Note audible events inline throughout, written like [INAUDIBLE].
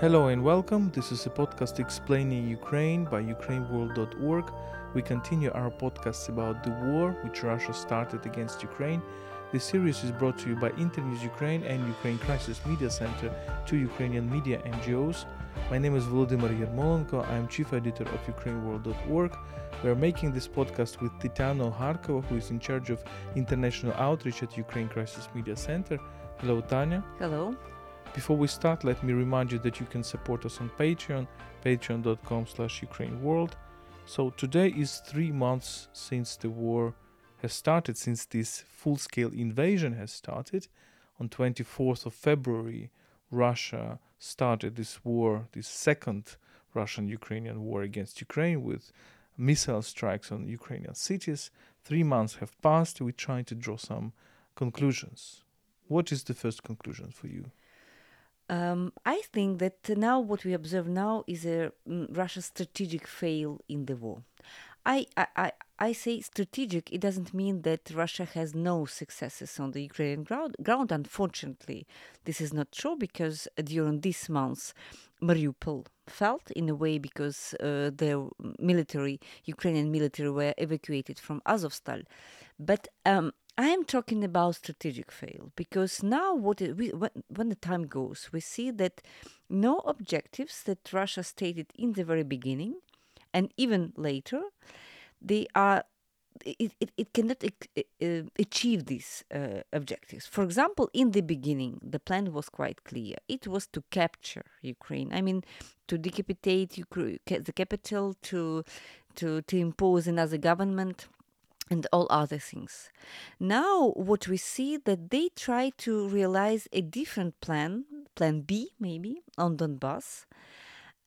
Hello and welcome. This is a podcast explaining Ukraine by ukraineworld.org. We continue our podcasts about the war which Russia started against Ukraine. This series is brought to you by Internews Ukraine and Ukraine Crisis Media Center, two Ukrainian media NGOs. My name is Volodymyr Yermolenko. I am chief editor of ukraineworld.org. We are making this podcast with Tetiana Ogarkova, who is in charge of international outreach at Ukraine Crisis Media Center. Hello, Tanya. Hello. Before we start, let me remind you that you can support us on Patreon, patreon.com slash ukraineworld. So today is three months since the war has started, since this full-scale invasion has started. On 24th of February, Russia started this war, this second Russian-Ukrainian war against Ukraine with missile strikes on Ukrainian cities. Three months have passed. We're trying to draw some conclusions. What is the first conclusion for you? Um, I think that now what we observe now is a mm, Russia's strategic fail in the war. I, I, I, I say strategic, it doesn't mean that Russia has no successes on the Ukrainian ground. ground. Unfortunately, this is not true because during these months, Mariupol felt in a way because uh, the military, Ukrainian military, were evacuated from Azovstal. But um, I am talking about strategic fail because now what it, we, when, when the time goes, we see that no objectives that Russia stated in the very beginning and even later, they are it, it, it cannot achieve these uh, objectives. For example, in the beginning, the plan was quite clear. It was to capture Ukraine. I mean, to decapitate Ukraine, the capital, to to to impose another government and all other things. Now, what we see that they try to realize a different plan, plan B maybe, on Donbass.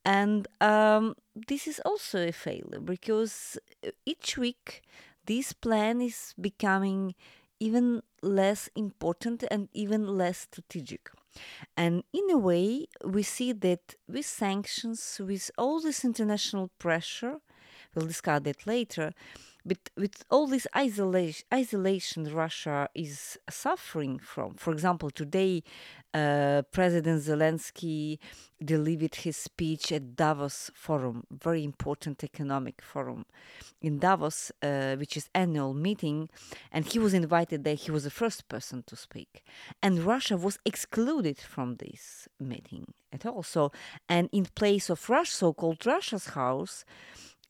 And um, this is also a failure because each week this plan is becoming even less important and even less strategic. And in a way, we see that with sanctions, with all this international pressure, we'll discuss that later, but with all this isolation, isolation Russia is suffering from. For example, today, uh, President Zelensky delivered his speech at Davos Forum, very important economic forum in Davos, uh, which is annual meeting, and he was invited there. He was the first person to speak, and Russia was excluded from this meeting at all. So, and in place of Russia, so-called Russia's house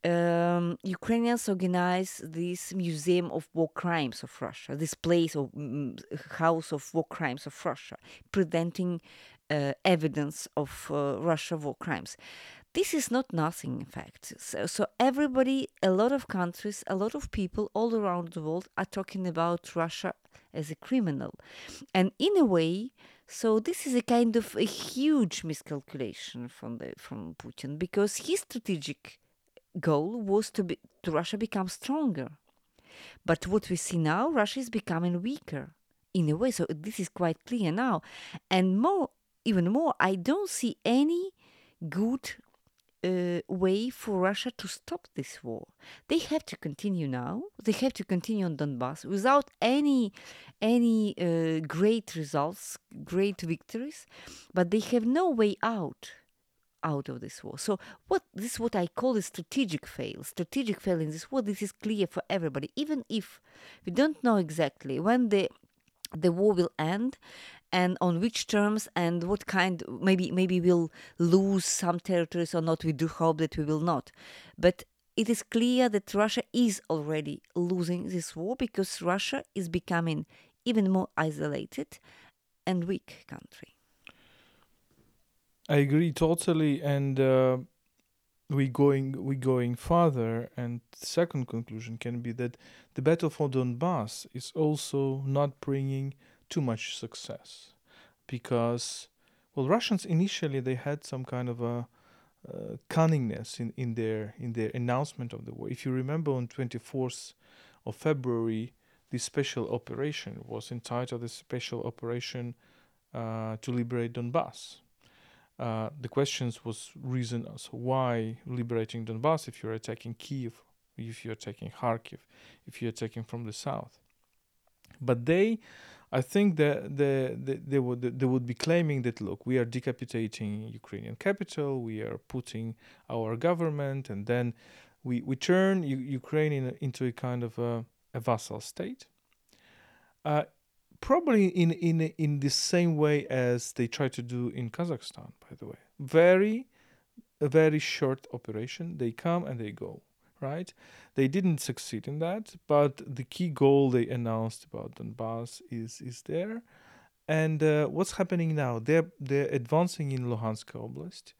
um, Ukrainians organized this museum of war crimes of Russia, this place of mm, house of war crimes of Russia, presenting uh, evidence of uh, Russia war crimes. This is not nothing, in fact. So, so, everybody, a lot of countries, a lot of people all around the world are talking about Russia as a criminal, and in a way. So this is a kind of a huge miscalculation from the from Putin because his strategic goal was to, be, to Russia become stronger. But what we see now, Russia is becoming weaker in a way. So this is quite clear now. And more, even more, I don't see any good uh, way for Russia to stop this war. They have to continue now. They have to continue on Donbass without any any uh, great results, great victories, but they have no way out out of this war. So what this is what I call a strategic fail. Strategic fail in this war. This is clear for everybody, even if we don't know exactly when the the war will end and on which terms and what kind maybe maybe we'll lose some territories or not we do hope that we will not but it is clear that russia is already losing this war because russia is becoming even more isolated and weak country I agree totally, and uh, we going we going further. And second conclusion can be that the battle for Donbass is also not bringing too much success, because well, Russians initially they had some kind of a uh, cunningness in, in their in their announcement of the war. If you remember, on twenty fourth of February, this special operation was entitled the Special Operation uh, to Liberate Donbass uh, the questions was reason as why liberating Donbass if you're attacking Kiev, if you're attacking Kharkiv, if you're attacking from the south. But they I think that the, the, they would they would be claiming that look, we are decapitating Ukrainian capital, we are putting our government, and then we we turn U- Ukraine in, into a kind of a, a vassal state. Uh, probably in in in the same way as they try to do in Kazakhstan, by the way. Very a very short operation. They come and they go right? They didn't succeed in that, but the key goal they announced about Donbass is is there. And uh, what's happening now? They're they're advancing in Luhansk Oblast.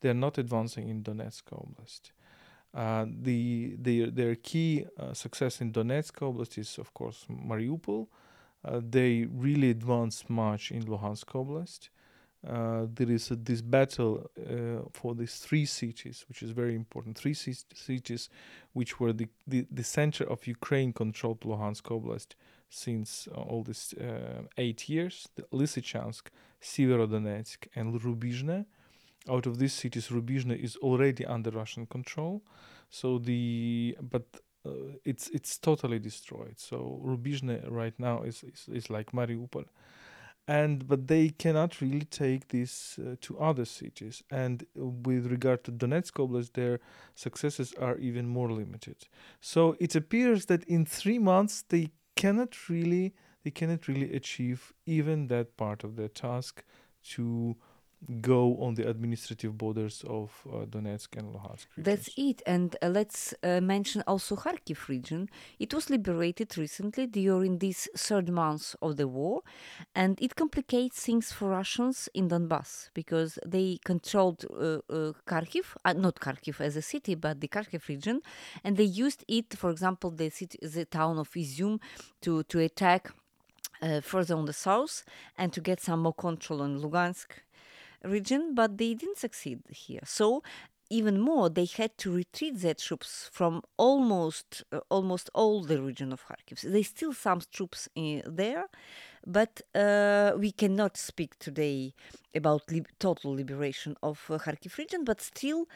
They're not advancing in Donetsk Oblast. Uh, the their their key uh, success in Donetsk Oblast is of course Mariupol. Uh, they really advanced much in Luhansk Oblast. Uh, there is a, this battle uh, for these three cities, which is very important. Three cities, which were the, the, the center of Ukraine controlled Luhansk Oblast since uh, all these uh, eight years Lysychansk, Severodonetsk, and Rubizhne. Out of these cities, Rubizhne is already under Russian control. So the but it's it's totally destroyed. So Rubizhne right now is, is, is like Mariupol. And but they cannot really take this uh, to other cities. And with regard to Donetsk Oblast their successes are even more limited. So it appears that in 3 months they cannot really they cannot really achieve even that part of their task to go on the administrative borders of uh, Donetsk and Luhansk regions. That's it. And uh, let's uh, mention also Kharkiv region. It was liberated recently during this third month of the war, and it complicates things for Russians in Donbass because they controlled uh, uh, Kharkiv, uh, not Kharkiv as a city, but the Kharkiv region, and they used it, for example, the city, the town of Izium, to to attack. further on the south and to get some more control on Lugansk region, but they didn't succeed here. So even more, they had to retreat their troops from almost uh, almost all the region of Kharkiv. There's still some troops in there, but uh, we cannot speak today about li- total liberation of uh, Kharkiv region. But still,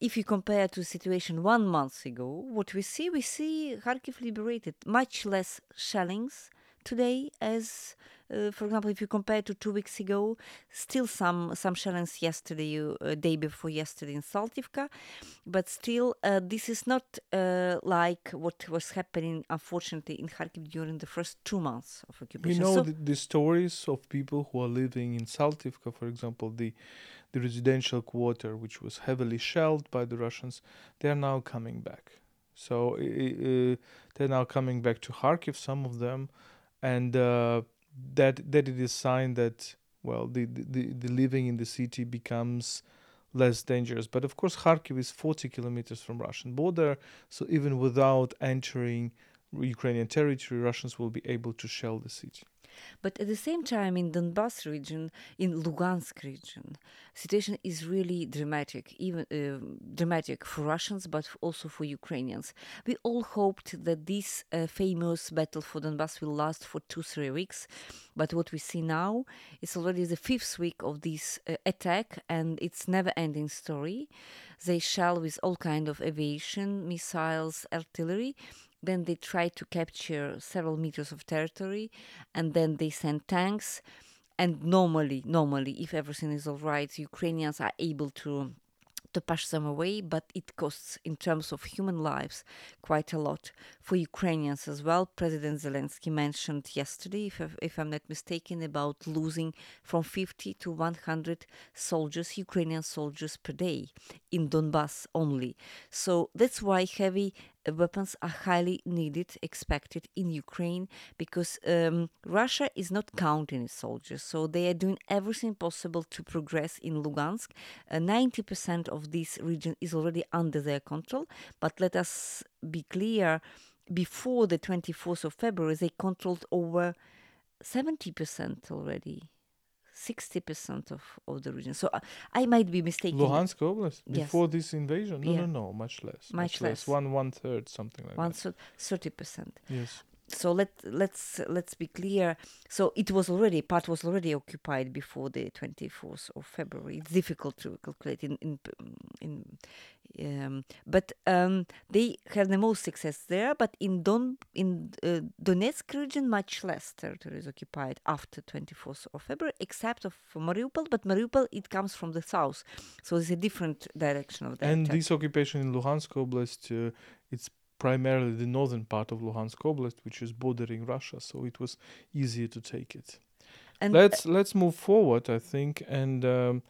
if you compare to the situation one month ago, what we see, we see Kharkiv liberated, much less shellings today as uh, for example, if you compare to two weeks ago, still some some shellings yesterday, uh, day before yesterday in Saltivka, but still uh, this is not uh, like what was happening, unfortunately, in Kharkiv during the first two months of occupation. We know so the, the, stories of people who are living in Saltivka, for example, the the residential quarter, which was heavily shelled by the Russians. They are now coming back. So uh, they're now coming back to Kharkiv, some of them, and uh, that that it is sign that well the, the the living in the city becomes less dangerous. But of course kharkiv is 40 kilometers from russian border so even without entering ukrainian territory russians will be able to shell the city but at the same time, in Donbass region, in Lugansk region, situation is really dramatic, even uh, dramatic for Russians, but also for Ukrainians. We all hoped that this uh, famous battle for Donbass will last for two, three weeks, but what we see now is already the fifth week of this uh, attack, and it's never-ending story. They shell with all kind of aviation, missiles, artillery, then they try to capture several meters of territory, and then they send tanks. And normally, normally, if everything is all right, Ukrainians are able to to push them away, but it costs in terms of human lives quite a lot for Ukrainians as well. President Zelensky mentioned yesterday, if, if I'm not mistaken, about losing from 50 to 100 soldiers, Ukrainian soldiers per day in Donbass only. So that's why heavy weapons are highly needed, expected in Ukraine because um, Russia is not counting its soldiers. So they are doing everything possible to progress in Lugansk. Uh, 90% of this region is already under their control. But let us be clear before the 24th of February, they controlled over 70% already. 60% of, of the region. So uh, I might be mistaken. Luhansk Oblast before yes. this invasion? No, yeah. no, no, much less. Much, much less. less. One one third, something like that. one that. Thirty percent. Yes. So let let's let's be clear. So it was already part was already occupied before the twenty fourth of February. It's difficult to calculate in in in Um, but um, they have the most success there. But in Don in uh, Donetsk region, much less territory is occupied after 24th of February, except of Mariupol. But Mariupol it comes from the south, so it's a different direction of that. And this occupation in Luhansk Oblast, uh, it's primarily the northern part of Luhansk Oblast, which is bordering Russia, so it was easier to take it. and let's let's move forward, I think, and um,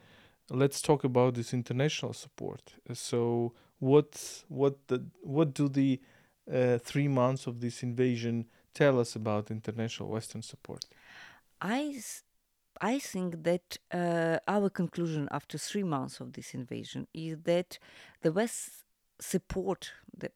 let's talk about this international support. Uh, So, what what the what do the uh, three months of this invasion tell us about international Western support? I, s- I think that uh, our conclusion after three months of this invasion is that the West support, the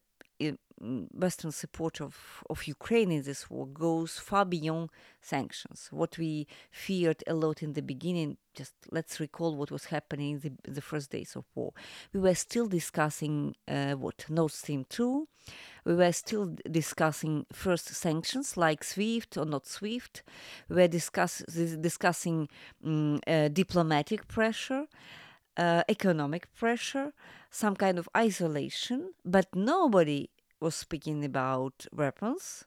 Western support of, of Ukraine in this war goes far beyond sanctions. What we feared a lot in the beginning, just let's recall what was happening in the, the first days of war. We were still discussing uh, what Nord Stream 2, we were still discussing first sanctions like SWIFT or not SWIFT. We were discuss, discussing mm, uh, diplomatic pressure, uh, economic pressure, some kind of isolation, but nobody was speaking about weapons.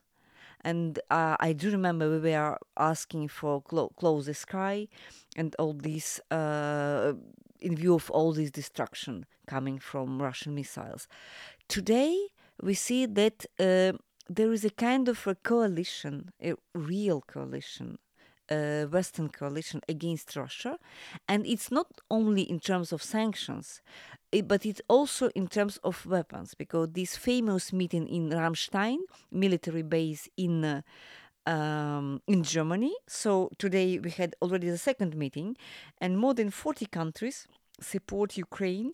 And uh, I do remember we were asking for clo- close the sky and all this uh, in view of all this destruction coming from Russian missiles. Today, we see that uh, there is a kind of a coalition, a real coalition, a Western coalition against Russia, and it's not only in terms of sanctions, eh, but it's also in terms of weapons. Because this famous meeting in Ramstein, military base in uh, um, in Germany. So today we had already the second meeting, and more than forty countries support Ukraine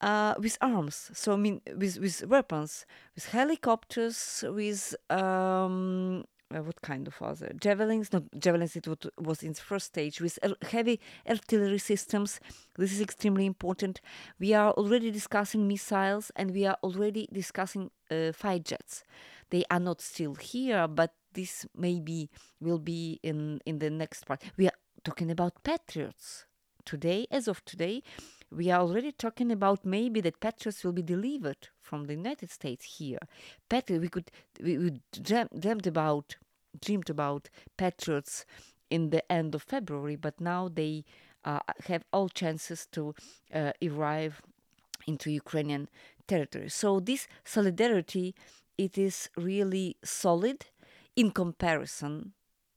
uh, with arms. So I mean, with with weapons, with helicopters, with um, uh, what kind of other javelins? Not javelins. It was in the first stage with heavy artillery systems. This is extremely important. We are already discussing missiles, and we are already discussing uh, fight jets. They are not still here, but this maybe will be in in the next part. We are talking about patriots today. As of today, we are already talking about maybe that Patriots will be delivered from the United States here. Patriot, we could we, we dream, dreamed about dreamed about Patriots in the end of February, but now they uh, have all chances to uh, arrive into Ukrainian territory. So this solidarity, it is really solid in comparison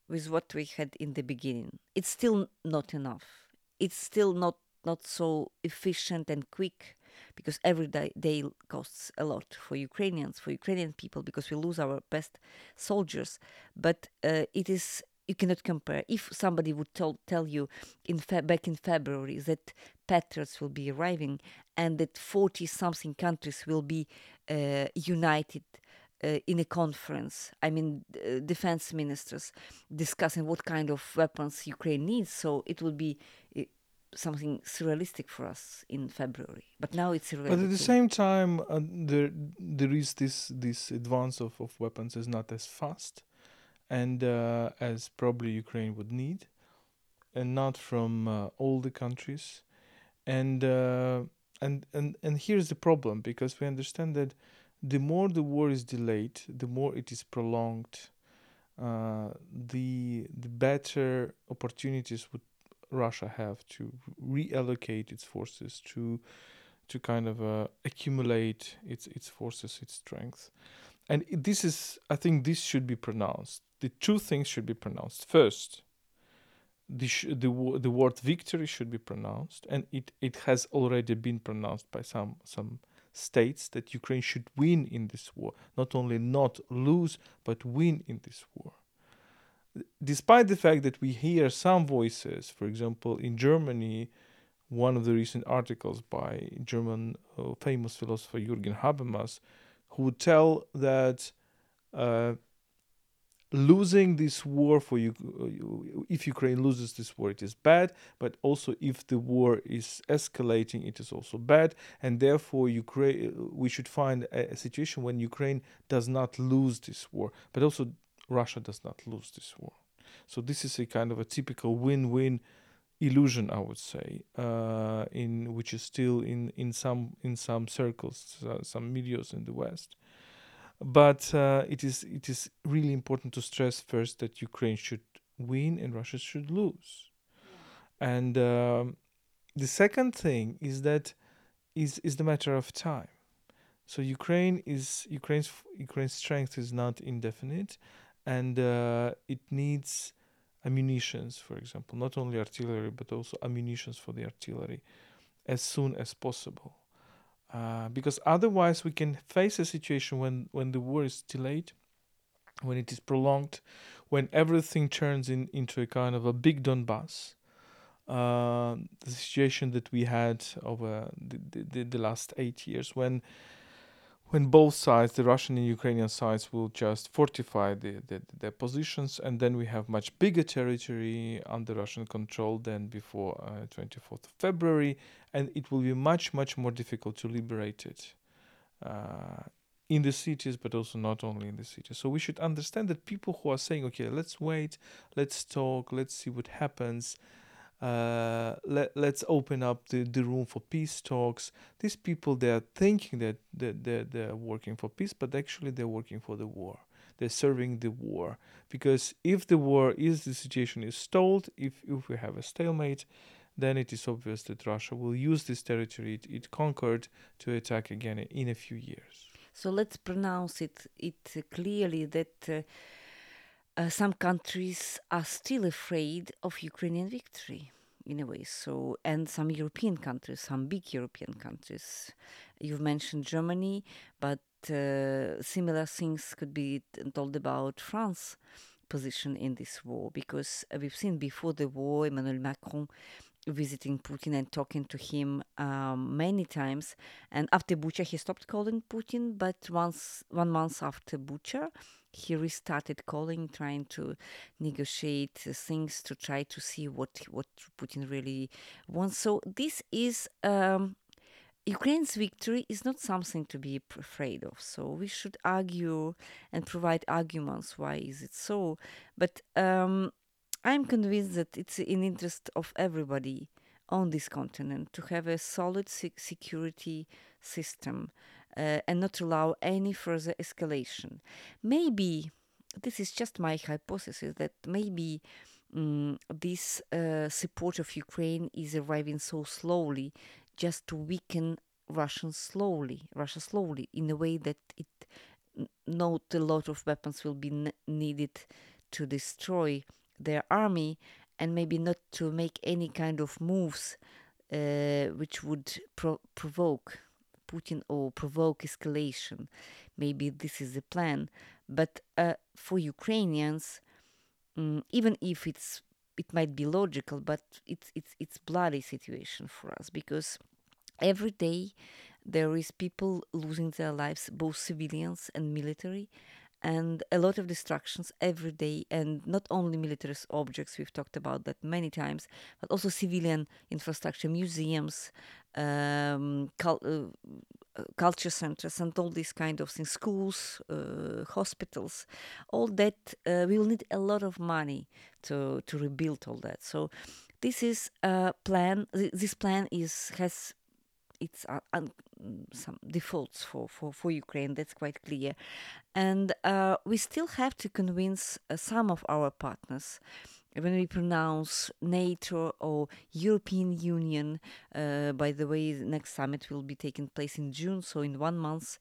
with what we had in the beginning. It's still not enough. It's still not not so efficient and quick because every day, day costs a lot for Ukrainians, for Ukrainian people, because we lose our best soldiers. But uh, it is you cannot compare. If somebody would tell tell you in fe- back in February that Patriots will be arriving and that forty something countries will be uh, united. Uh, in a conference, I mean, uh, defense ministers discussing what kind of weapons Ukraine needs. So it would be something surrealistic for us in February. But now it's surrealistic. But at the same time, uh, there there is this this advance of, of weapons is not as fast, and uh, as probably Ukraine would need, and not from uh, all the countries, and uh, and and and here's the problem because we understand that the more the war is delayed, the more it is prolonged, uh, the the better opportunities would Russia have to reallocate its forces to to kind of uh, accumulate its its forces, its strength. And this is, I think, this should be pronounced. The two things should be pronounced. First, the sh- the the word victory should be pronounced, and it it has already been pronounced by some some states that Ukraine should win in this war, not only not lose but win in this war despite the fact that we hear some voices, for example, in Germany, one of the recent articles by German uh, famous philosopher Jürgen Habermas, who would tell that uh, losing this war for you, uh, if Ukraine loses this war, it is bad, but also if the war is escalating, it is also bad, and therefore Ukraine, we should find a, a situation when Ukraine does not lose this war, but also Russia does not lose this war. So this is a kind of a typical win-win illusion, I would say, uh, in which is still in in some in some circles, uh, some medias in the West. But uh, it is it is really important to stress first that Ukraine should win and Russia should lose. And um, the second thing is that is is the matter of time. So Ukraine is Ukraine's Ukraine's strength is not indefinite, and uh, it needs ammunitions, for example, not only artillery but also ammunitions for the artillery, as soon as possible. Uh, because otherwise, we can face a situation when when the war is delayed, when it is prolonged, when everything turns in, into a kind of a big Donbass. Uh, the situation that we had over the, the, the last eight years, when when both sides, the Russian and Ukrainian sides, will just fortify the, the, their positions, and then we have much bigger territory under Russian control than before uh, 24th of February, and it will be much, much more difficult to liberate it uh, in the cities, but also not only in the cities. So we should understand that people who are saying, okay, let's wait, let's talk, let's see what happens, uh, let, let's open up the, the room for peace talks. These people, they are thinking that that they're, they're working for peace, but actually they're working for the war. They're serving the war. Because if the war is, the situation is stalled, if, if we have a stalemate, then it is obvious that Russia will use this territory it, it conquered to attack again in a few years. So let's pronounce it, it clearly that uh, uh, some countries are still afraid of Ukrainian victory in a way. So, and some European countries, some big European countries. You've mentioned Germany, but uh, similar things could be told about France position in this war because we've seen before the war Emmanuel Macron visiting Putin and talking to him um, many times. And after Bucha, he stopped calling Putin, but once one month after Bucha, he restarted calling, trying to negotiate things to try to see what what Putin really wants. So this is. Um, Ukraine's victory is not something to be afraid of. So we should argue and provide arguments why is it so. But um, I'm convinced that it's in interest of everybody on this continent to have a solid security system uh, and not allow any further escalation. Maybe this is just my hypothesis that maybe um, this uh, support of Ukraine is arriving so slowly just to weaken Russia slowly, Russia slowly, in a way that it not a lot of weapons will be needed to destroy their army and maybe not to make any kind of moves uh, which would pro- provoke Putin or provoke escalation. Maybe this is the plan. But uh, for Ukrainians, um, even if it's it might be logical, but it's it's it's bloody situation for us because every day there is people losing their lives, both civilians and military, and a lot of destructions every day and not only military objects we've talked about that many times but also civilian infrastructure museums um, cul- uh, culture centers and all these kind of things schools uh, hospitals all that uh, we will need a lot of money to to rebuild all that so this is a plan this plan is has it's uh, un- some defaults for, for, for Ukraine, that's quite clear. And uh, we still have to convince uh, some of our partners when we pronounce NATO or European Union, uh, by the way, the next summit will be taking place in June, so in one month,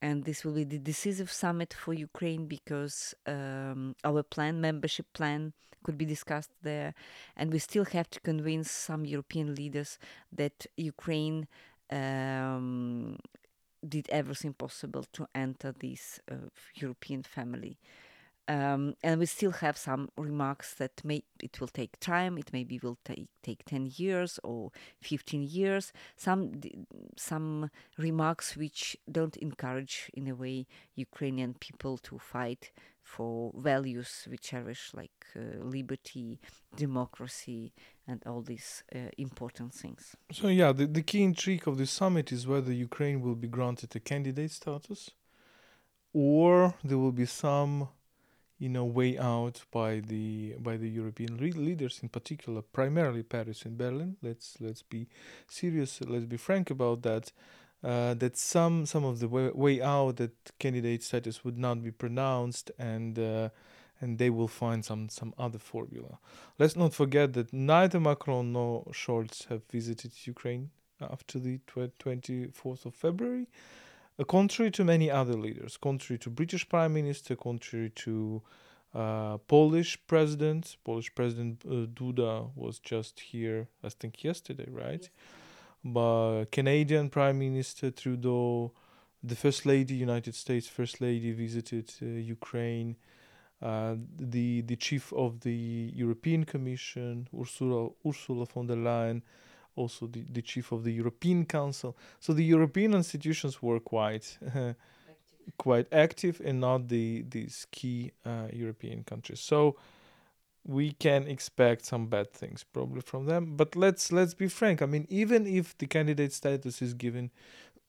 and this will be the decisive summit for Ukraine because um, our plan, membership plan, could be discussed there, and we still have to convince some European leaders that Ukraine um, did everything possible to enter this uh, European family. Um, and we still have some remarks that may it will take time. It maybe will take take ten years or fifteen years. Some some remarks which don't encourage in a way Ukrainian people to fight for values we cherish like uh, liberty, democracy, and all these uh, important things. So yeah, the, the key intrigue of the summit is whether Ukraine will be granted a candidate status, or there will be some you know, way out by the by the European leaders, in particular, primarily Paris and Berlin. Let's let's be serious. Let's be frank about that. Uh, that some some of the way, way, out that candidate status would not be pronounced and uh, and they will find some some other formula. Let's not forget that neither Macron nor Scholz have visited Ukraine after the 24th of February. Uh, contrary to many other leaders, contrary to British Prime Minister, contrary to uh, Polish President, Polish President uh, Duda was just here, I think yesterday, right? Yes. But Canadian Prime Minister Trudeau, the First Lady, United States First Lady, visited uh, Ukraine. Uh, the the chief of the European Commission, Ursula Ursula von der Leyen, also the, the chief of the European Council. So the European institutions were quite active. [LAUGHS] quite active and not the these key uh, European countries. So we can expect some bad things probably from them. But let's let's be frank. I mean, even if the candidate status is given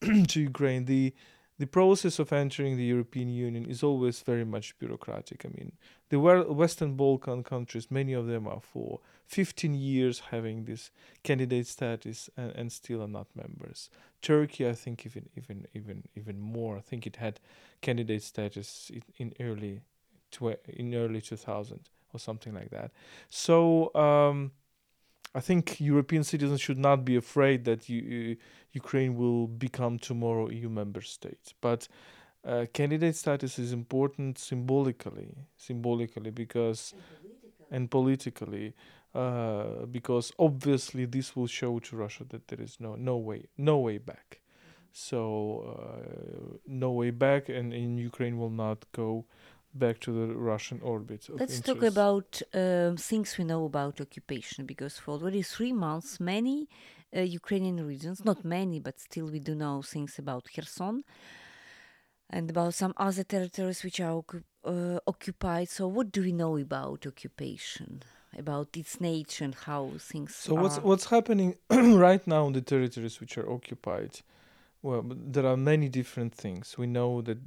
[CLEARS THROAT] to Ukraine, the the process of entering the European Union is always very much bureaucratic. I mean, the Western Balkan countries, many of them are for 15 years having this candidate status and, and still are not members. Turkey, I think, even even even even more. I think it had candidate status in, early in early 2000 or something like that. So. Um, I think European citizens should not be afraid that you, uh, Ukraine will become tomorrow EU member state. But uh, candidate status is important symbolically, symbolically because and politically, uh, because obviously this will show to Russia that there is no no way no way back. Mm-hmm. So uh, no way back, and in Ukraine will not go back to the Russian orbit. Let's interest. talk about um, things we know about occupation because for already three months, many uh, Ukrainian regions, not many, but still we do know things about Kherson and about some other territories which are uh, occupied. So, what do we know about occupation? About its nature and how things. So are? what's what's happening [CLEARS THROAT] right now in the territories which are occupied? Well, there are many different things. We know that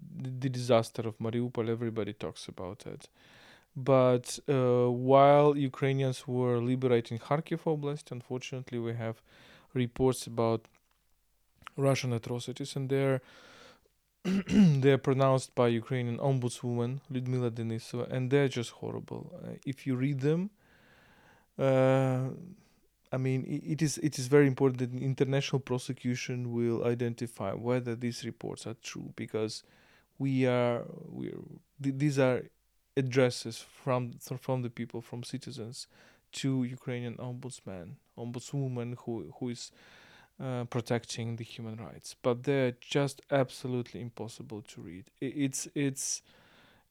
the disaster of Mariupol, everybody talks about it. But uh, while Ukrainians were liberating Kharkiv Oblast, unfortunately, we have reports about Russian atrocities, and they're [CLEARS THROAT] they're pronounced by Ukrainian ombudswoman Lyudmila Denisova, and they're just horrible. Uh, if you read them, uh, I mean, it is it is very important that international prosecution will identify whether these reports are true because we are we are, these are addresses from from the people from citizens to Ukrainian ombudsman ombudswoman who who is uh, protecting the human rights, but they're just absolutely impossible to read. It's it's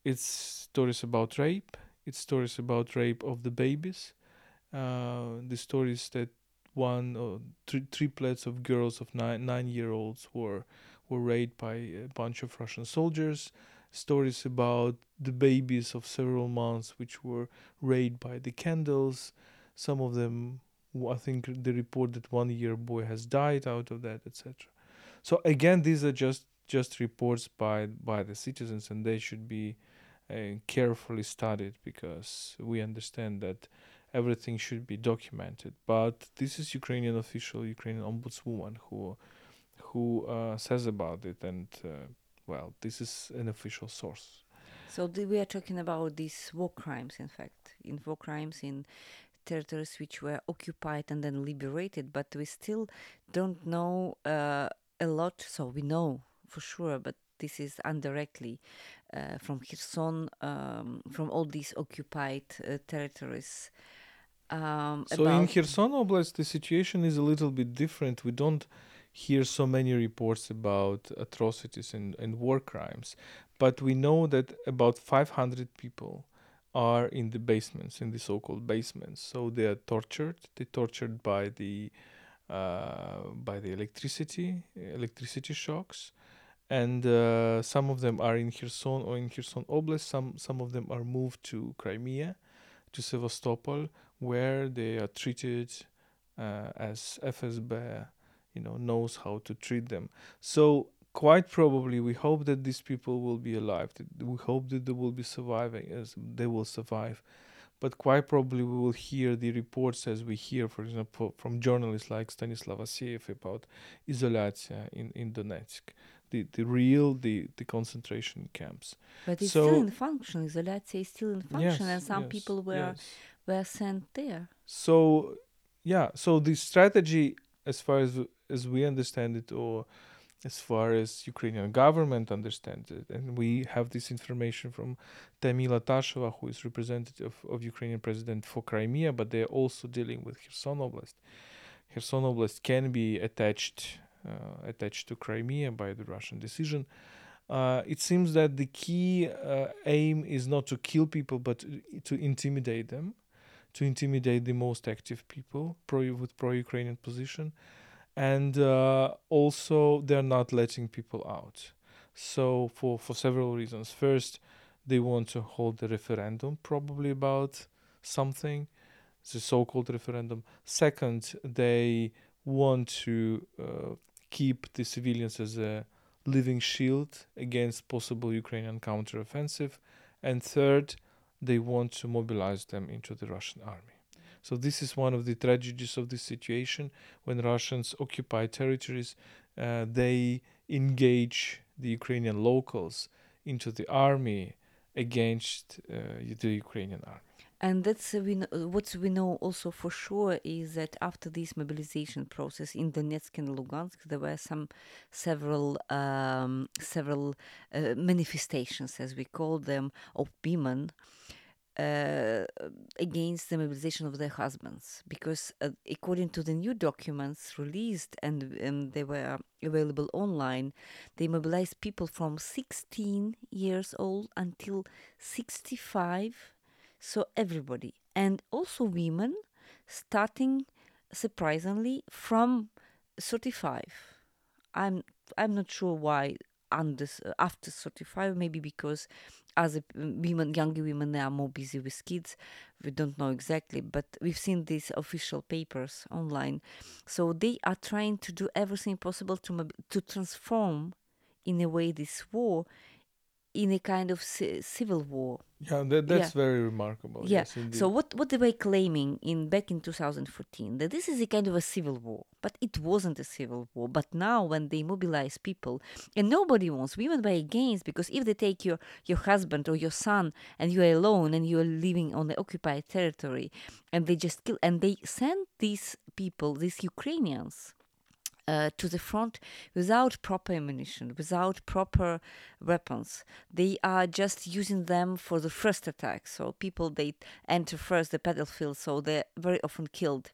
it's stories about rape. It's stories about rape of the babies uh, the stories that one or tri- triplets of girls of nine nine year olds were were raped by a bunch of Russian soldiers. Stories about the babies of several months which were raped by the candles. Some of them, I think, the report that one year boy has died out of that, etc. So again, these are just just reports by by the citizens, and they should be uh, carefully studied because we understand that everything should be documented. But this is Ukrainian official, Ukrainian ombudswoman who who uh, says about it, and uh, well, this is an official source. So we are talking about these war crimes, in fact, in war crimes in territories which were occupied and then liberated, but we still don't know uh, a lot. So we know for sure, but this is indirectly uh, from Kherson, um, from all these occupied uh, territories. Um, so in Kherson Oblast, the situation is a little bit different. We don't hear so many reports about atrocities and, and war crimes, but we know that about 500 people are in the basements, in the so-called basements. So they are tortured. They're tortured by the uh, by the electricity, electricity shocks, and uh, some of them are in Kherson or in Kherson Oblast. Some some of them are moved to Crimea, to Sevastopol, where they are treated uh, as FSB, you know, knows how to treat them. So quite probably we hope that these people will be alive. We hope that they will be surviving as they will survive. But quite probably we will hear the reports as we hear, for example, from journalists like Stanislav Aseev about Izolyatia in, in Donetsk, the, the real, the, the concentration camps. But it's So- still in function. Izolyatia is still in function, and some yes, people were yes. Were sent there. So, yeah, so the strategy, as far as as we understand it, or as far as Ukrainian government understands it, and we have this information from Tamila Tasheva, who is representative of Ukrainian president for Crimea, but they're also dealing with Kherson Oblast. Kherson Oblast can be attached uh, attached to Crimea by the Russian decision. Uh, it seems that the key uh, aim is not to kill people, but to intimidate them to intimidate the most active people pro with pro-Ukrainian position, and uh, also they're not letting people out. So for for several reasons. First, they want to hold a referendum, probably about something, the so-called referendum. Second, they want to uh, keep the civilians as a living shield against possible Ukrainian counteroffensive, and third, they want to mobilize them into the Russian army. So this is one of the tragedies of this situation. When Russians occupy territories, uh, they engage the Ukrainian locals into the army against uh, the Ukrainian army. And that's uh, we know, what we know also for sure is that after this mobilization process in Donetsk and Lugansk, there were some several um, several uh, manifestations, as we call them, of women uh, against the mobilization of their husbands, because uh, according to the new documents released and, and they were available online, they mobilized people from 16 years old until 65 so everybody. And also women starting surprisingly from 35 i'm i'm not sure why under after 35 maybe because as a, women younger women they are more busy with kids. We don't know exactly but we've seen these official papers online. So they are trying to do everything possible to to transform in a way this war in a kind of ci- civil war Yeah, that, that's very remarkable. yeah. Yes, indeed. So what what they were claiming in back in 2014 that this is a kind of a civil war, but it wasn't a civil war. But now when they mobilize people, and nobody wants women were against because if they take your your husband or your son and you are alone and you are living on the occupied territory, and they just kill and they send these people, these Ukrainians, uh, to the front without proper ammunition, without proper weapons. They are just using them for the first attack. So people they enter first the battlefield, so they're very often killed.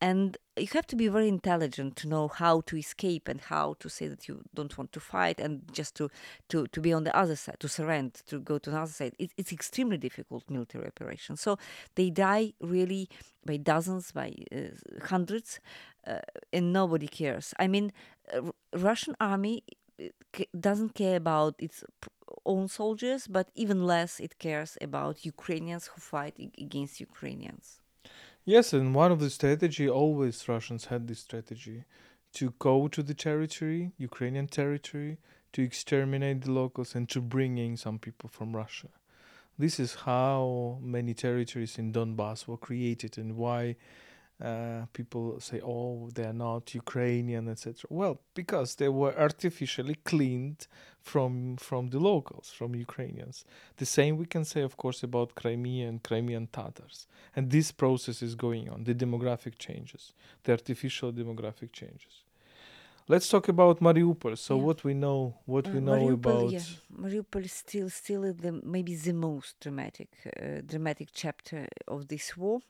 And you have to be very intelligent to know how to escape and how to say that you don't want to fight and just to to, to be on the other side, to surrender, to go to another side. It, it's extremely difficult military operation. So they die really by dozens, by uh, hundreds, uh, and nobody cares. I mean, uh, Russian army uh, doesn't care about its own soldiers, but even less it cares about Ukrainians who fight ag- against Ukrainians. Yes, and one of the strategy always Russians had this strategy to go to the territory, Ukrainian territory, to exterminate the locals and to bring in some people from Russia. This is how many territories in Donbass were created and why uh, people say, oh, they're not Ukrainian, etc. Well, because they were artificially cleaned from from the locals, from Ukrainians. The same we can say, of course, about Crimea and Crimean Tatars. And this process is going on, the demographic changes, the artificial demographic changes. Let's talk about Mariupol. So Yeah. what we know, what we Uh, know Mariupol, about yeah, Mariupol is still still the maybe the most dramatic uh, dramatic chapter of this war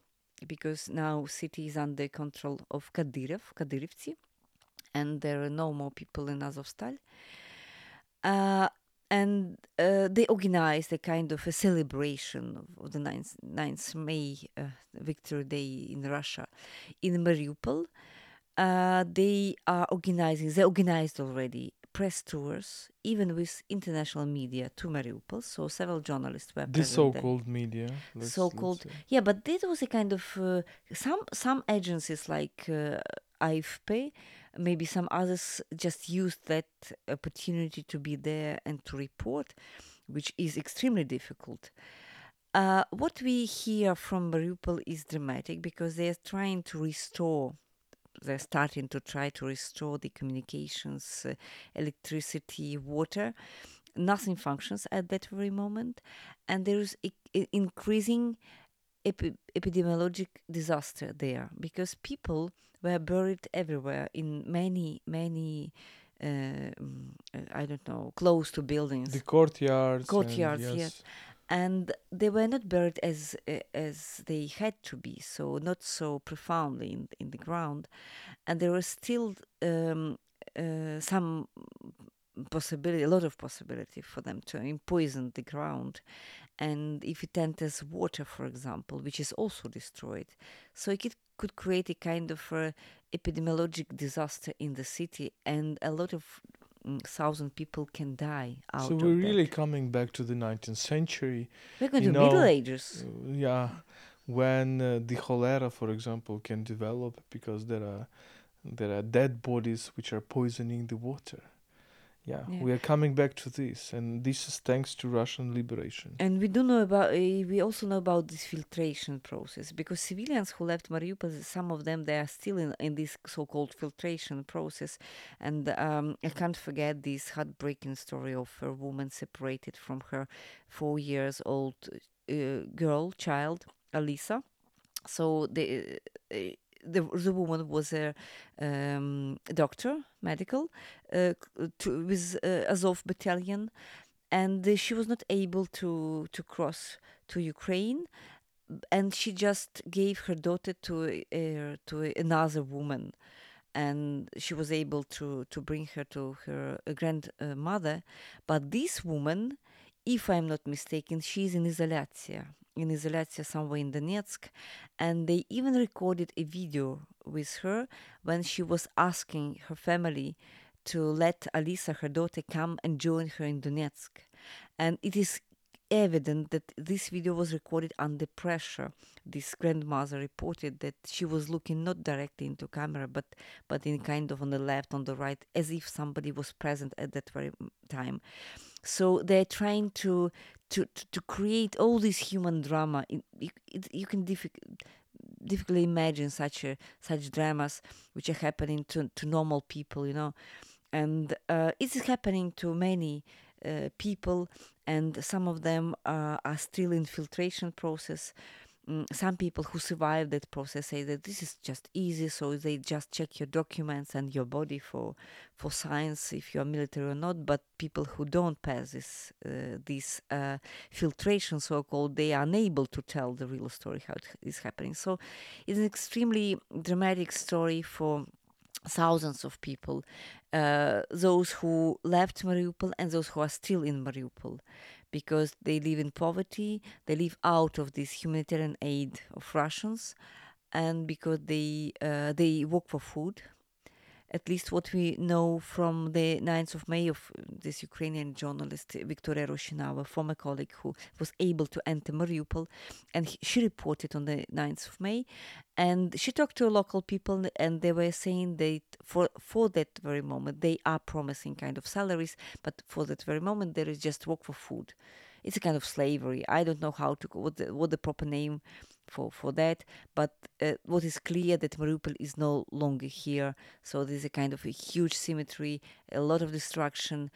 because now city is under control of Kadyrov, Kadyrivtsi, and there are no more people in Azovstal. Uh, and uh, they organized a kind of a celebration of, of the 9th, 9th May uh, Victory Day in Russia in Mariupol. Uh, they are organizing, they organized already press tours, even with international media to Mariupol. So several journalists were the so-called media. So-called-. Yeah, but that was a kind of uh, some some agencies like uh, AFP Maybe some others just used that opportunity to be there and to report, which is extremely difficult. Uh, what we hear from Mariupol is dramatic because they are trying to restore they're starting to try to restore the communications, uh, electricity, water. Nothing functions at that very moment, and there is I- increasing epi- epidemiologic disaster there because people were buried everywhere in many, many. Uh, I don't know, close to buildings. The courtyards. Courtyards, and, yes. And they were not buried as uh, as they had to be, so not so profoundly in in the ground, and there was still um, uh, some possibility, a lot of possibility for them to poison the ground, and if it enters water, for example, which is also destroyed, so it could, could create a kind of uh, epidemiologic disaster in the city, and a lot of thousand people can die out so we're really that. coming back to the 19th century. We're going you to know, Middle Ages. Uh, yeah, when uh, the cholera, for example, can develop because there are there are dead bodies which are poisoning the water. Yeah, Yeah. we are coming back to this, and this is thanks to Russian liberation. And we do know about. Uh, we also know about this filtration process because civilians who left Mariupol, some of them they are still in, in this so-called filtration process. And um, I can't forget this heartbreaking story of a woman separated from her four years old uh, girl child, Alisa. So the. Uh, the, the woman was a um, doctor, medical, uh, to, with uh, Azov battalion, and uh, she was not able to to cross to Ukraine, and she just gave her daughter to uh, to another woman, and she was able to to bring her to her grandmother, but this woman, if I'm not mistaken, she's in Izolatia in Izolatia somewhere in Donetsk, and they even recorded a video with her when she was asking her family to let Alisa, her daughter, come and join her in Donetsk. And it is evident that this video was recorded under pressure. This grandmother reported that she was looking not directly into camera, but but in kind of on the left, on the right, as if somebody was present at that very mm, time. So they're trying to to to, create all this human drama. It, you can diffi- difficultly imagine such a such dramas which are happening to to normal people, you know, and uh, it's happening to many uh, people, and some of them uh, are still in filtration process. Mm, some people who survive that process say that this is just easy, so they just check your documents and your body for for signs if you are military or not. But people who don't pass this uh, this uh, filtration, so called, they are unable to tell the real story how it is happening. So it's an extremely dramatic story for thousands of people, uh, those who left Mariupol and those who are still in Mariupol, because they live in poverty, they live out of this humanitarian aid of Russians, and because they uh, they work for food. At least what we know from the 9th of May of uh, this Ukrainian journalist uh, Victoria Roshinava, former colleague who was able to enter Mariupol, and he, she reported on the 9th of May, and she talked to local people, and they were saying that for for that very moment they are promising kind of salaries, but for that very moment there is just work for food. It's a kind of slavery. I don't know how to what the, what the proper name for for that, but uh, what is clear that Mariupol is no longer here. So there's a kind of a huge symmetry, a lot of destruction,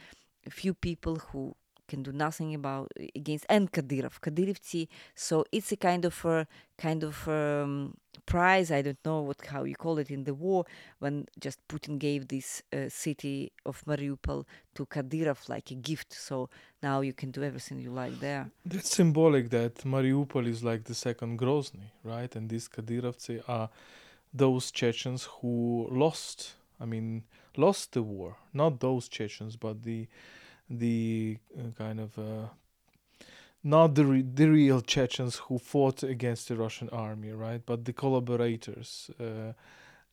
a few people who can do nothing about against and Kadyrov, Kadyrivci. So it's a kind of a kind of um, prize. I don't know what how you call it in the war when just Putin gave this uh, city of Mariupol to Kadyrov like a gift. So now you can do everything you like there. That's symbolic that Mariupol is like the second Grozny, right? And these Kadyrovцы are those Chechens who lost, I mean, lost the war. Not those Chechens, but the the uh, kind of uh, not the re- the real Chechens who fought against the Russian army, right? But the collaborators. Uh,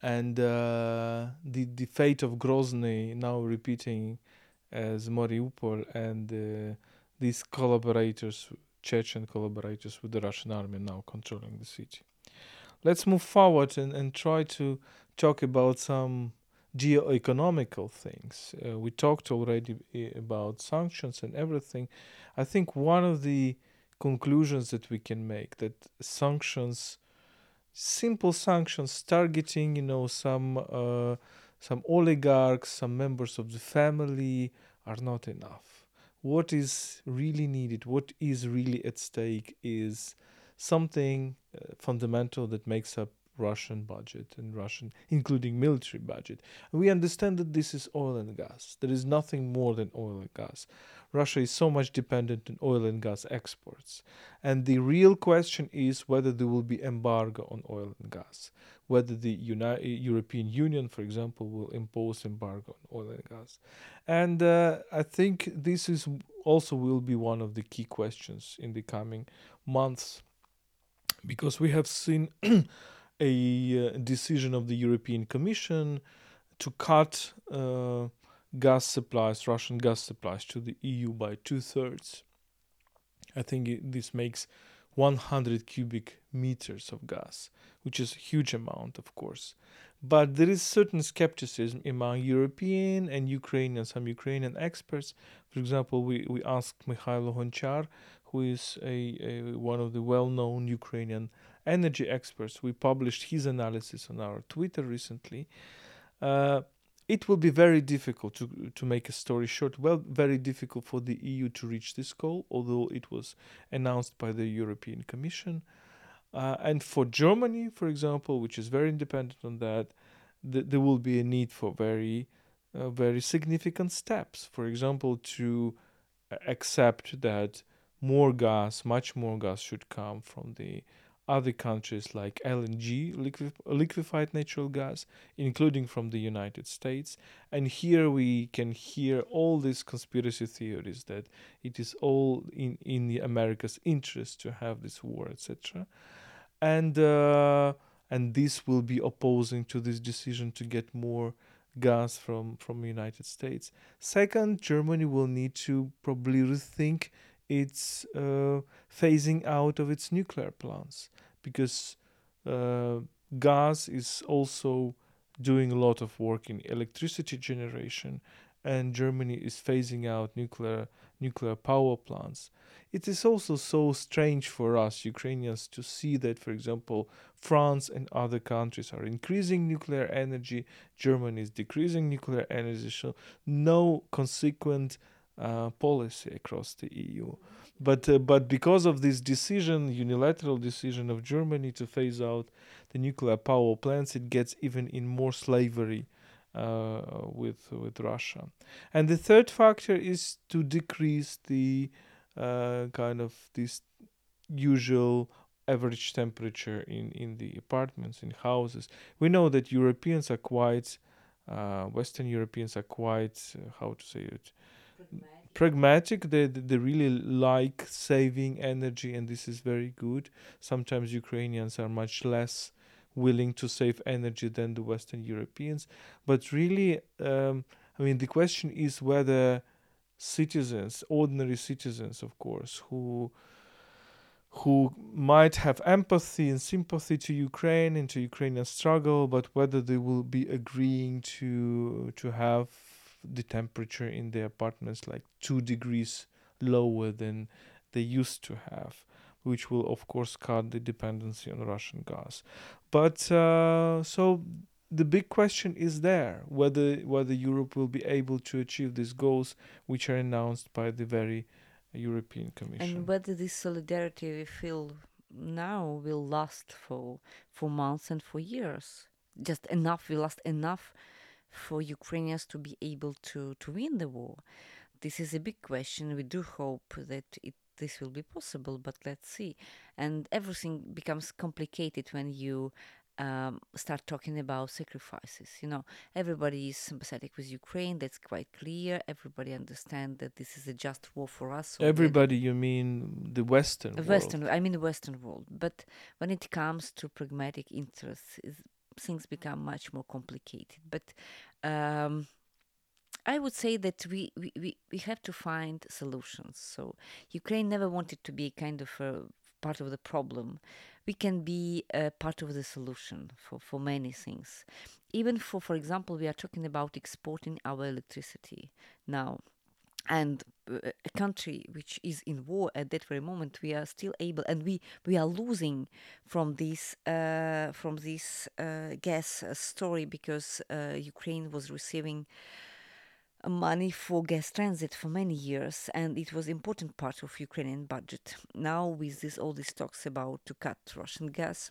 and uh, the the fate of Grozny now repeating as Mariupol and uh, these collaborators, Chechen collaborators with the Russian army now controlling the city. Let's move forward and, and try to talk about some geoeconomical things. Uh, we talked already eh, about sanctions and everything. I think one of the conclusions that we can make that sanctions, simple sanctions targeting, you know, some uh, some oligarchs, some members of the family, are not enough. What is really needed, what is really at stake, is something uh, fundamental that makes up Russian budget and Russian, including military budget. we understand that this is oil and gas. There is nothing more than oil and gas. Russia is so much dependent on oil and gas exports. And the real question is whether there will be embargo on oil and gas, whether the Uni- European Union, for example, will impose embargo on oil and gas. And uh, I think this is also will be one of the key questions in the coming months because we have seen [CLEARS THROAT] a uh, decision of the European Commission to cut uh, gas supplies, Russian gas supplies to the EU by two thirds. I think this makes 100 cubic meters of gas, which is a huge amount, of course. But there is certain skepticism among European and Ukrainian, some Ukrainian experts. For example, we, we asked Mikhailo Honchar, who is a, a one of the well-known Ukrainian energy experts. We published his analysis on our Twitter recently. Uh, it will be very difficult to to make a story short. Well, very difficult for the EU to reach this goal, although it was announced by the European Commission. Uh, and for Germany, for example, which is very independent on that, th- there will be a need for very, uh, very significant steps. For example, to accept that more gas, much more gas, should come from the other countries like LNG, liquefied natural gas, including from the United States. And here we can hear all these conspiracy theories that it is all in, in the America's interest to have this war, etc. And uh, and this will be opposing to this decision to get more gas from from the United States. Second, Germany will need to probably rethink its uh, phasing out of its nuclear plants because uh, gas is also doing a lot of work in electricity generation and Germany is phasing out nuclear nuclear power plants. It is also so strange for us Ukrainians to see that, for example, France and other countries are increasing nuclear energy, Germany is decreasing nuclear energy, so no consequent uh, policy across the EU. But uh, but because of this decision, unilateral decision of Germany to phase out the nuclear power plants, it gets even in more slavery uh, with with Russia. And the third factor is to decrease the uh, kind of this usual average temperature in in the apartments in houses. We know that Europeans are quite uh, Western Europeans are quite uh, how to say it pragmatic they, they really like saving energy and this is very good. Sometimes ukrainians are much less willing to save energy than the western europeans. But really um, i mean the question is whether citizens ordinary citizens of course who who might have empathy and sympathy to Ukraine and to Ukrainian struggle, but whether they will be agreeing to to have the temperature in the apartments like two degrees lower than they used to have, which will of course cut the dependency on Russian gas. But uh, so the big question is there whether whether Europe will be able to achieve these goals which are announced by the very European Commission. And whether this solidarity we feel now will last for for months and for years. Just enough will last enough for Ukrainians to be able to, to win the war? This is a big question. We do hope that it, this will be possible, but let's see. And everything becomes complicated when you um, start talking about sacrifices. You know, everybody is sympathetic with Ukraine. That's quite clear. Everybody understands that this is a just war for us. So everybody, you mean the Western? Western. World. I mean the Western world. But when it comes to pragmatic interests, things become much more complicated. But um, I would say that we, we, we have to find solutions. So Ukraine never wanted to be kind of a part of the problem. We can be a part of the solution for, for many things. Even for, for example, we are talking about exporting our electricity now and uh, a country which is in war at that very moment we are still able and we we are losing from this uh, from this uh, gas uh, story because uh, Ukraine was receiving money for gas transit for many years and it was important part of Ukrainian budget. Now with this all these talks about to cut Russian gas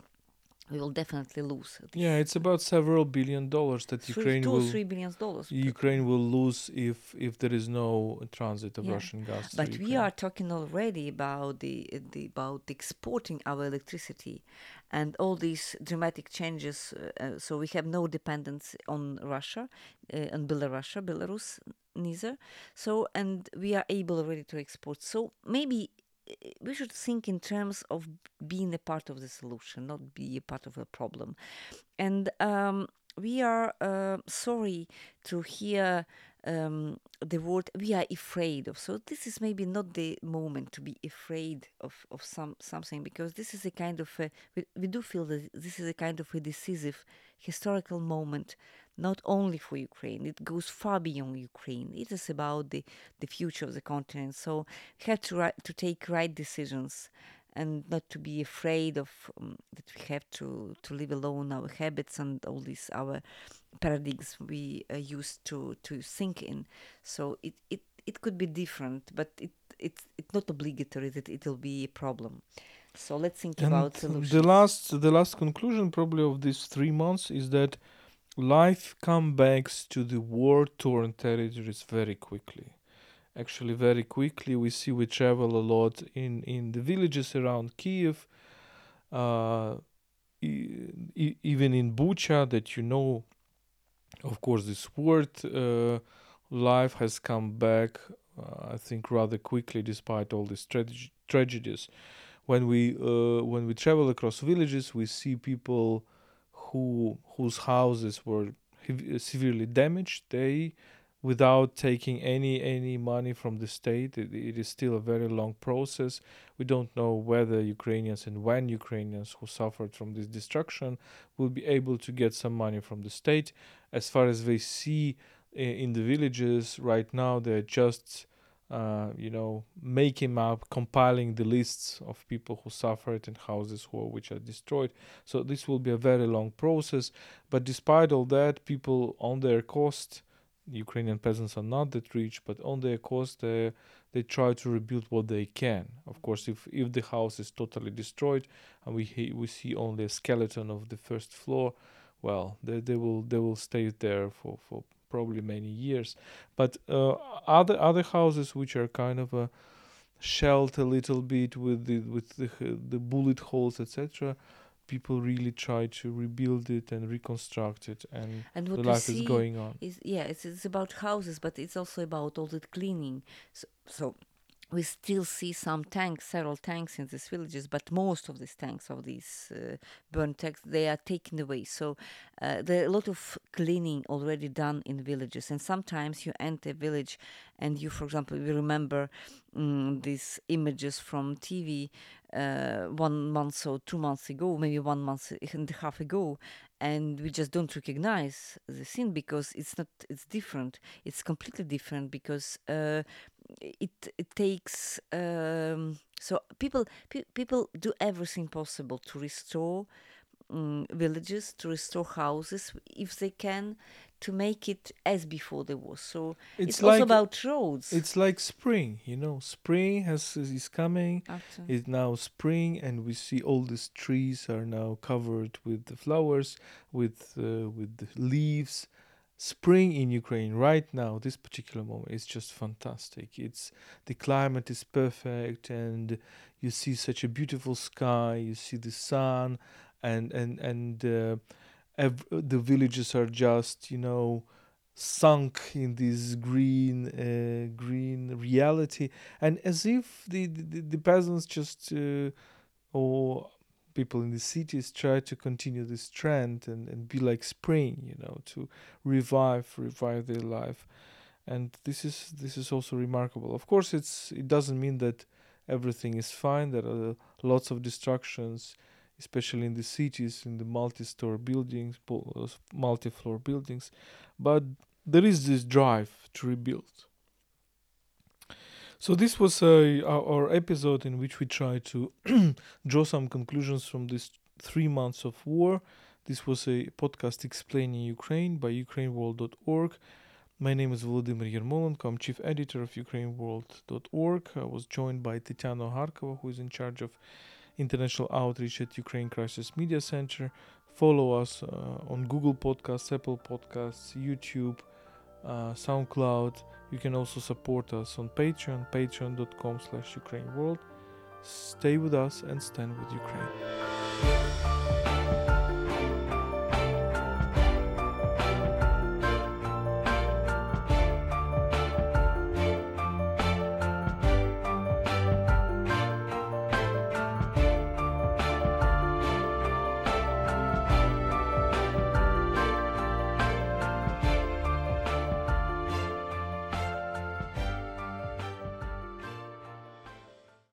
we will definitely lose. Yeah, it's about several billion dollars that three, Ukraine two will three billion dollars. Ukraine will lose if if there is no transit of Yeah. Russian gas. to But we Ukraine. are talking already about the, the about exporting our electricity, and all these dramatic changes. Uh, uh, so we have no dependence on Russia, uh, on Belarus, Belarus neither. So and we are able already to export. So maybe we should think in terms of being a part of the solution, not be a part of a problem. And um, we are uh, sorry to hear um, the word we are afraid of. So this is maybe not the moment to be afraid of, of some something because this is a kind of a, we, we do feel that this is a kind of a decisive historical moment, not only for Ukraine. It goes far beyond Ukraine. It is about the, the future of the continent. So we have to to take right decisions and not to be afraid of um, that we have to to live alone our habits and all these our paradigms we uh, used to to think in so it it it could be different but it it's it's not obligatory that it will be a problem so let's think And about solutions the last the last conclusion probably of these three months is that life comes back to the war torn territories very quickly. Actually, very quickly. We see we travel a lot in in the villages around Kiev, uh, e- even in Bucha, that you know. Of course, this word uh, life has come back. Uh, I think rather quickly, despite all these trage- tragedies when we uh, when we travel across villages, we see people who whose houses were severely damaged. They, without taking any any money from the state, it, it is still a very long process. We don't know whether Ukrainians and when Ukrainians who suffered from this destruction will be able to get some money from the state. As far as they see in the villages right now, they're just uh, you know, making up, compiling the lists of people who suffered and houses who which are destroyed. So this will be a very long process. But despite all that, people on their cost, Ukrainian peasants are not that rich, but on their cost, they they try to rebuild what they can. Of course, if if the house is totally destroyed and we we see only a skeleton of the first floor, well, they, they will they will stay there for for probably many years. But uh, other other houses which are kind of a shelled a little bit with the with the the bullet holes etc people really try to rebuild it and reconstruct it and and the life is going on. is yeah it's, it's about houses but it's also about all the cleaning. So, so we still see some tanks several tanks in these villages but most of these tanks of these uh, burnt tanks they are taken away. So uh, there are a lot of cleaning already done in villages. And sometimes you enter a village and you for example we remember mm, these images from tv uh, one month or two months ago maybe one month and a half ago and we just don't recognize the scene because it's not it's different. It's completely different because uh, it it takes um, so people pe- people do everything possible to restore um, villages to restore houses if they can to make it as before the war so it's, it's, also like about roads. it's like spring you know spring has is coming it's now spring and we see all these trees are now covered with the flowers with uh, with the leaves spring in ukraine right now this particular moment is just fantastic. It's the climate is perfect and you see such a beautiful sky you see the sun and and and uh, ev- the villages are just you know sunk in this green uh, green reality. And as if the the, the peasants just uh, or people in the cities try to continue this trend and, and be like spring you know to revive revive their life and this is this is also remarkable of course it's it doesn't mean that everything is fine. There are lots of destructions, especially in the cities, in the multi-store buildings, multi-floor buildings. But there is this drive to rebuild. So this was uh, our, episode in which we try to [CLEARS THROAT] draw some conclusions from these three months of war. This was a podcast explaining Ukraine by ukraineworld.org. My name is Volodymyr Yermolenko. I'm chief editor of ukraineworld.org. I was joined by Tetiana Ogarkova, who is in charge of international outreach at Ukraine Crisis Media Center. Follow us uh, on Google Podcasts, Apple Podcasts, YouTube, uh, SoundCloud. You can also support us on Patreon, patreon.com slash Ukraine World. Stay with us and stand with Ukraine.